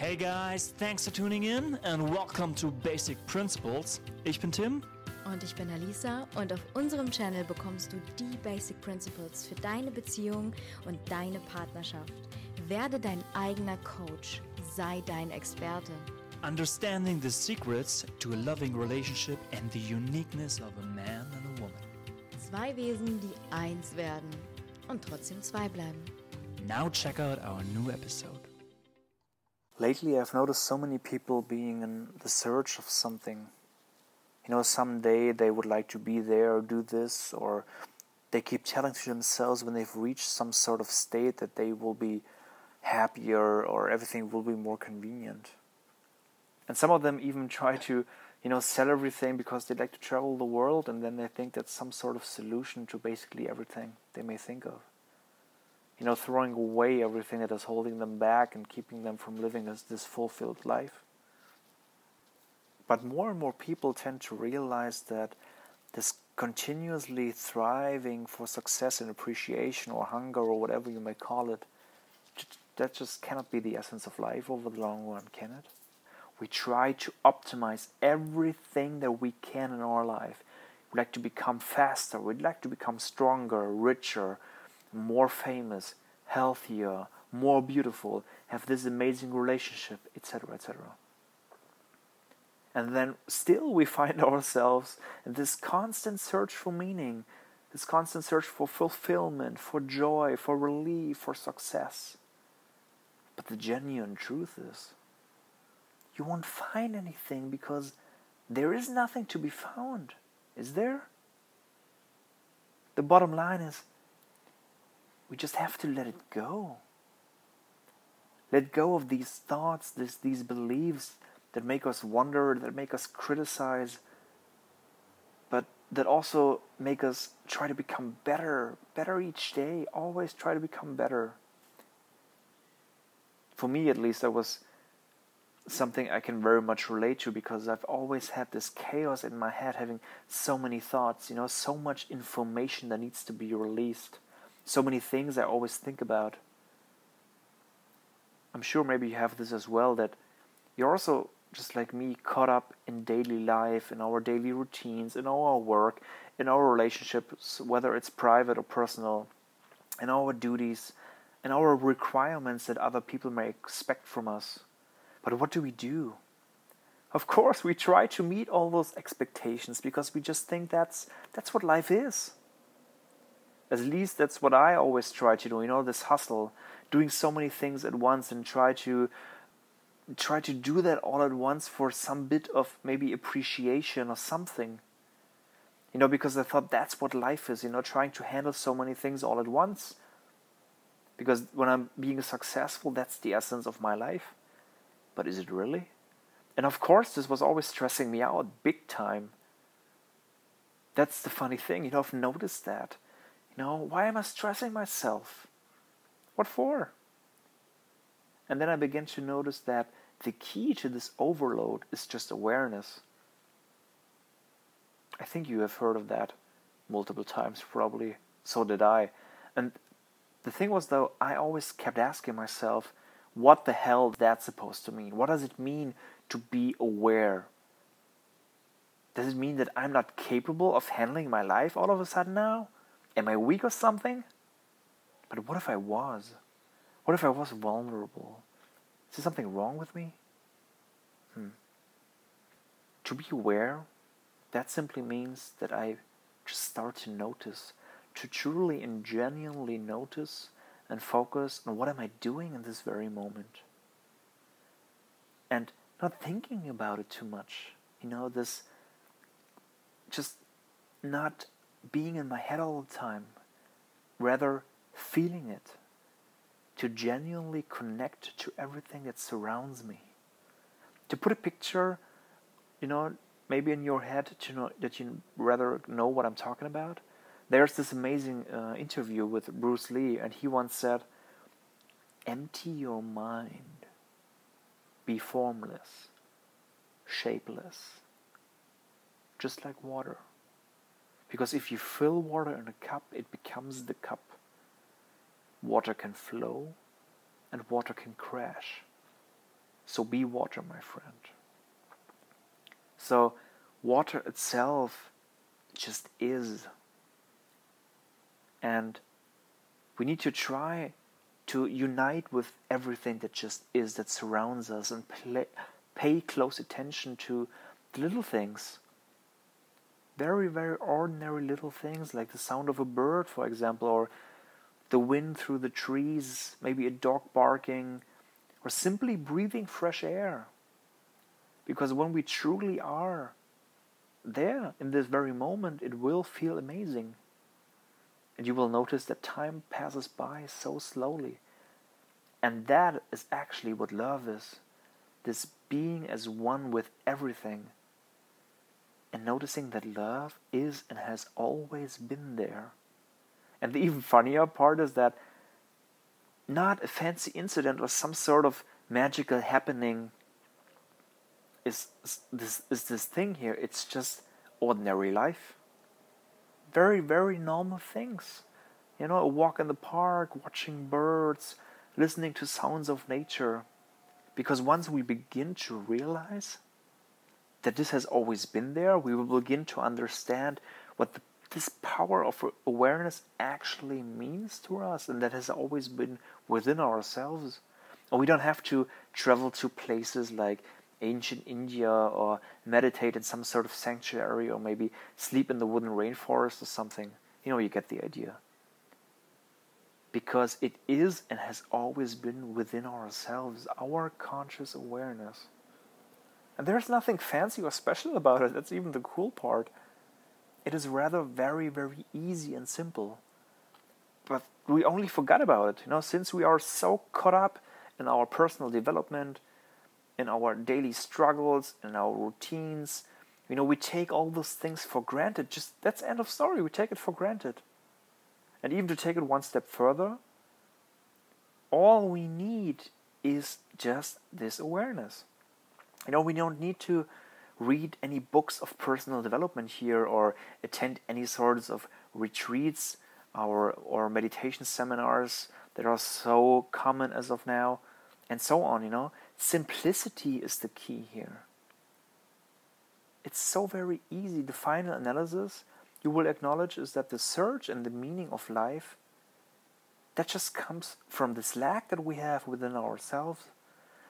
Hey guys, thanks for tuning in and welcome to Basic Principles. Ich bin Tim. Und ich bin Alisa und auf unserem Channel bekommst du die Basic Principles für deine Beziehung und deine Partnerschaft. Werde dein eigener Coach, sei dein Experte. Understanding the secrets to a loving relationship and the uniqueness of a man and a woman. Zwei Wesen, die eins werden und trotzdem zwei bleiben. Now check out our new episode. Lately, I've noticed so many people being in the search of something. You know, someday they would like to be there or do this, or they keep telling to themselves when they've reached some sort of state that they will be happier or everything will be more convenient. And some of them even try to, you know, sell everything because they like to travel the world and then they think that's some sort of solution to basically everything they may think of you know, throwing away everything that is holding them back and keeping them from living this, this fulfilled life. But more and more people tend to realize that this continuously thriving for success and appreciation or hunger or whatever you may call it, that just cannot be the essence of life over the long run, can it? We try to optimize everything that we can in our life. We'd like to become faster, we'd like to become stronger, richer, more famous, healthier, more beautiful, have this amazing relationship, etc., etc. And then still we find ourselves in this constant search for meaning, this constant search for fulfillment, for joy, for relief, for success. But the genuine truth is, you won't find anything because there is nothing to be found, is there? The bottom line is, we just have to let it go. Let go of these thoughts, this, these beliefs that make us wonder, that make us criticize, but that also make us try to become better, better each day, always try to become better. For me, at least, that was something I can very much relate to because I've always had this chaos in my head, having so many thoughts, you know, so much information that needs to be released so many things I always think about. I'm sure maybe you have this as well that you're also just like me caught up in daily life, in our daily routines, in our work, in our relationships, whether it's private or personal, in our duties, in our requirements that other people may expect from us. But what do we do? Of course, we try to meet all those expectations because we just think that's that's what life is. At least that's what I always try to do. You know, this hustle, doing so many things at once, and try to try to do that all at once for some bit of maybe appreciation or something. You know, because I thought that's what life is. You know, trying to handle so many things all at once. Because when I'm being successful, that's the essence of my life. But is it really? And of course, this was always stressing me out big time. That's the funny thing, you know, I've noticed that no, why am I stressing myself? What for? And then I begin to notice that the key to this overload is just awareness. I think you have heard of that multiple times, probably. So did I. And the thing was, though, I always kept asking myself, what the hell that's supposed to mean? What does it mean to be aware? Does it mean that I'm not capable of handling my life all of a sudden now? Am I weak or something? But what if I was? What if I was vulnerable? Is there something wrong with me? Hmm. To be aware, that simply means that I just start to notice, to truly and genuinely notice and focus on what am I doing in this very moment. And not thinking about it too much. You know, this just not being in my head all the time, rather feeling it, to genuinely connect to everything that surrounds me. To put a picture, you know, maybe in your head to know that you rather know what I'm talking about. There's this amazing uh, interview with Bruce Lee, and he once said, Empty your mind, be formless, shapeless, just like water. Because if you fill water in a cup, it becomes the cup. Water can flow and water can crash. So be water, my friend. So, water itself just is. And we need to try to unite with everything that just is, that surrounds us, and play, pay close attention to the little things. Very, very ordinary little things like the sound of a bird, for example, or the wind through the trees, maybe a dog barking, or simply breathing fresh air. Because when we truly are there in this very moment, it will feel amazing. And you will notice that time passes by so slowly. And that is actually what love is this being as one with everything. And noticing that love is and has always been there. And the even funnier part is that not a fancy incident or some sort of magical happening is, is this is this thing here. It's just ordinary life. Very, very normal things. You know, a walk in the park, watching birds, listening to sounds of nature. Because once we begin to realize that this has always been there, we will begin to understand what the, this power of awareness actually means to us and that has always been within ourselves. And we don't have to travel to places like ancient India or meditate in some sort of sanctuary or maybe sleep in the wooden rainforest or something. You know, you get the idea. Because it is and has always been within ourselves, our conscious awareness. And there's nothing fancy or special about it. That's even the cool part. It is rather very, very easy and simple. But we only forgot about it, you know, since we are so caught up in our personal development, in our daily struggles, in our routines. You know, we take all those things for granted. Just that's end of story. We take it for granted. And even to take it one step further, all we need is just this awareness. You know, we don't need to read any books of personal development here or attend any sorts of retreats or, or meditation seminars that are so common as of now and so on, you know. Simplicity is the key here. It's so very easy. The final analysis you will acknowledge is that the search and the meaning of life that just comes from this lack that we have within ourselves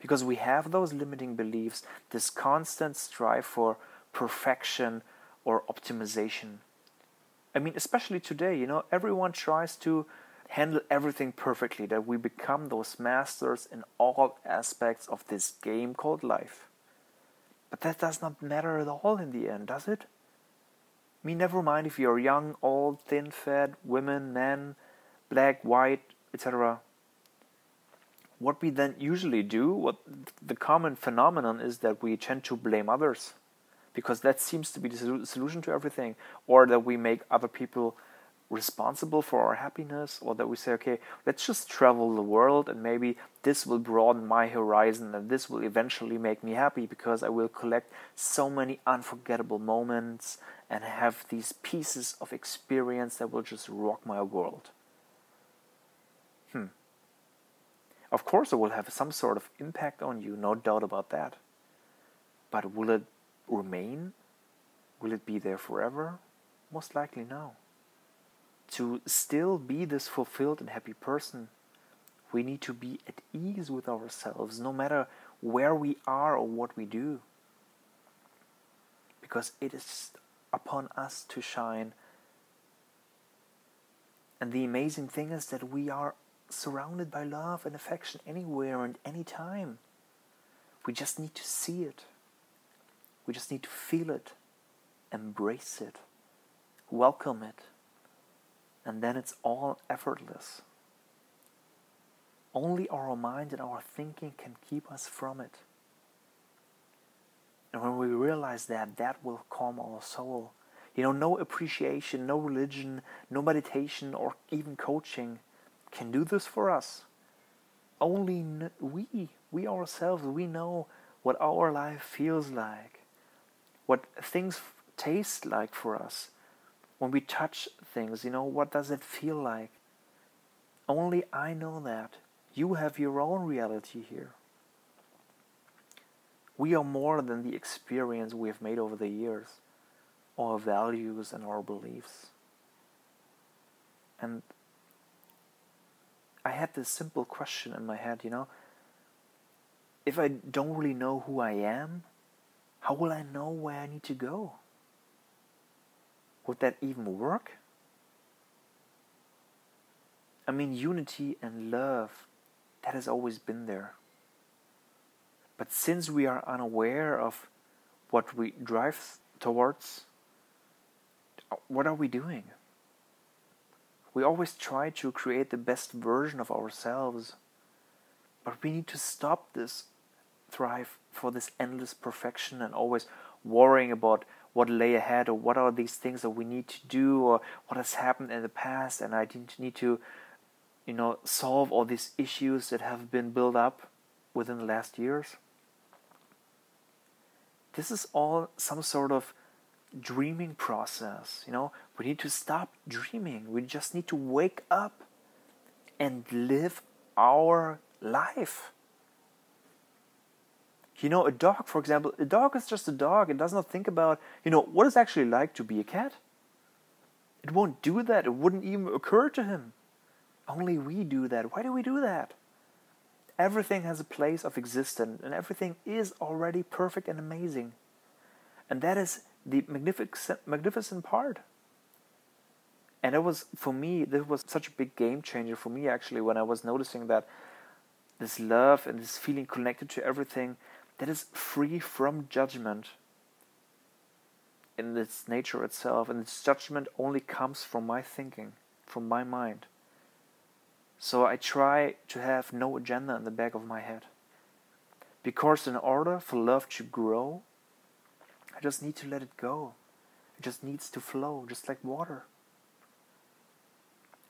because we have those limiting beliefs, this constant strive for perfection or optimization. I mean, especially today, you know, everyone tries to handle everything perfectly, that we become those masters in all aspects of this game called life. But that does not matter at all in the end, does it? I mean, never mind if you're young, old, thin, fat, women, men, black, white, etc. What we then usually do, what the common phenomenon is that we tend to blame others because that seems to be the solution to everything, or that we make other people responsible for our happiness or that we say okay let's just travel the world and maybe this will broaden my horizon and this will eventually make me happy because i will collect so many unforgettable moments and have these pieces of experience that will just rock my world. Hmm of course it will have some sort of impact on you no doubt about that but will it remain will it be there forever most likely no to still be this fulfilled and happy person, we need to be at ease with ourselves, no matter where we are or what we do. Because it is upon us to shine. And the amazing thing is that we are surrounded by love and affection anywhere and anytime. We just need to see it. We just need to feel it, embrace it, welcome it and then it's all effortless. Only our mind and our thinking can keep us from it. And when we realize that, that will calm our soul. You know, no appreciation, no religion, no meditation, or even coaching can do this for us. Only we, we ourselves, we know what our life feels like, what things taste like for us, when we touch things, you know, what does it feel like? Only I know that. You have your own reality here. We are more than the experience we have made over the years, our values and our beliefs. And I had this simple question in my head, you know, if I don't really know who I am, how will I know where I need to go? Would that even work? I mean, unity and love, that has always been there. But since we are unaware of what we drive towards, what are we doing? We always try to create the best version of ourselves, but we need to stop this thrive for this endless perfection and always worrying about what lay ahead or what are these things that we need to do or what has happened in the past and I didn't need to you know solve all these issues that have been built up within the last years. This is all some sort of dreaming process you know we need to stop dreaming we just need to wake up and live our life you know, a dog, for example, a dog is just a dog. It does not think about, you know, what it's actually like to be a cat. It won't do that. It wouldn't even occur to him. Only we do that. Why do we do that? Everything has a place of existence, and everything is already perfect and amazing. And that is the magnificent, magnificent part. And it was, for me, this was such a big game changer for me, actually, when I was noticing that this love and this feeling connected to everything that is free from judgment in its nature itself, and its judgment only comes from my thinking, from my mind. So I try to have no agenda in the back of my head. Because in order for love to grow, I just need to let it go. It just needs to flow, just like water.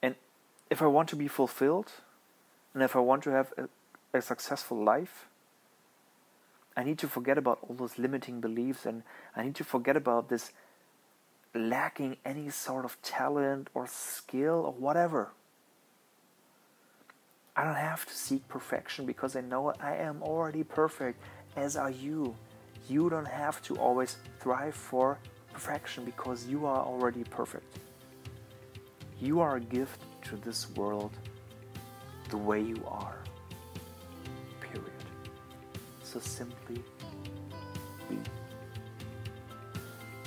And if I want to be fulfilled, and if I want to have a, a successful life, I need to forget about all those limiting beliefs and I need to forget about this lacking any sort of talent or skill or whatever. I don't have to seek perfection because I know I am already perfect, as are you. You don't have to always thrive for perfection because you are already perfect. You are a gift to this world the way you are. so simply be.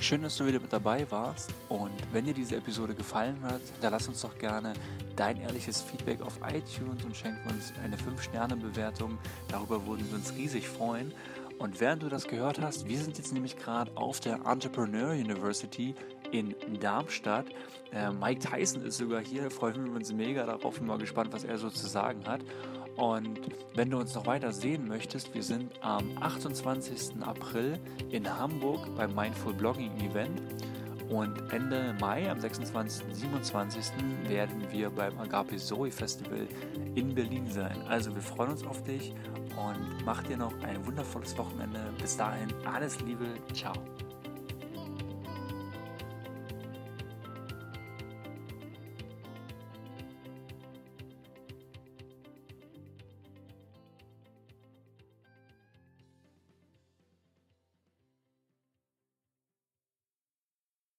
Schön, dass du wieder mit dabei warst und wenn dir diese Episode gefallen hat, dann lass uns doch gerne dein ehrliches Feedback auf iTunes und schenk uns eine 5-Sterne-Bewertung. Darüber würden wir uns riesig freuen. Und während du das gehört hast, wir sind jetzt nämlich gerade auf der Entrepreneur University in Darmstadt. Äh, Mike Tyson ist sogar hier, freuen wir uns mega darauf, bin mal gespannt, was er so zu sagen hat. Und wenn du uns noch weiter sehen möchtest, wir sind am 28. April in Hamburg beim Mindful Blogging Event. Und Ende Mai, am 26. und 27. werden wir beim Agape Zoe Festival in Berlin sein. Also wir freuen uns auf dich und mach dir noch ein wundervolles Wochenende. Bis dahin, alles Liebe, ciao.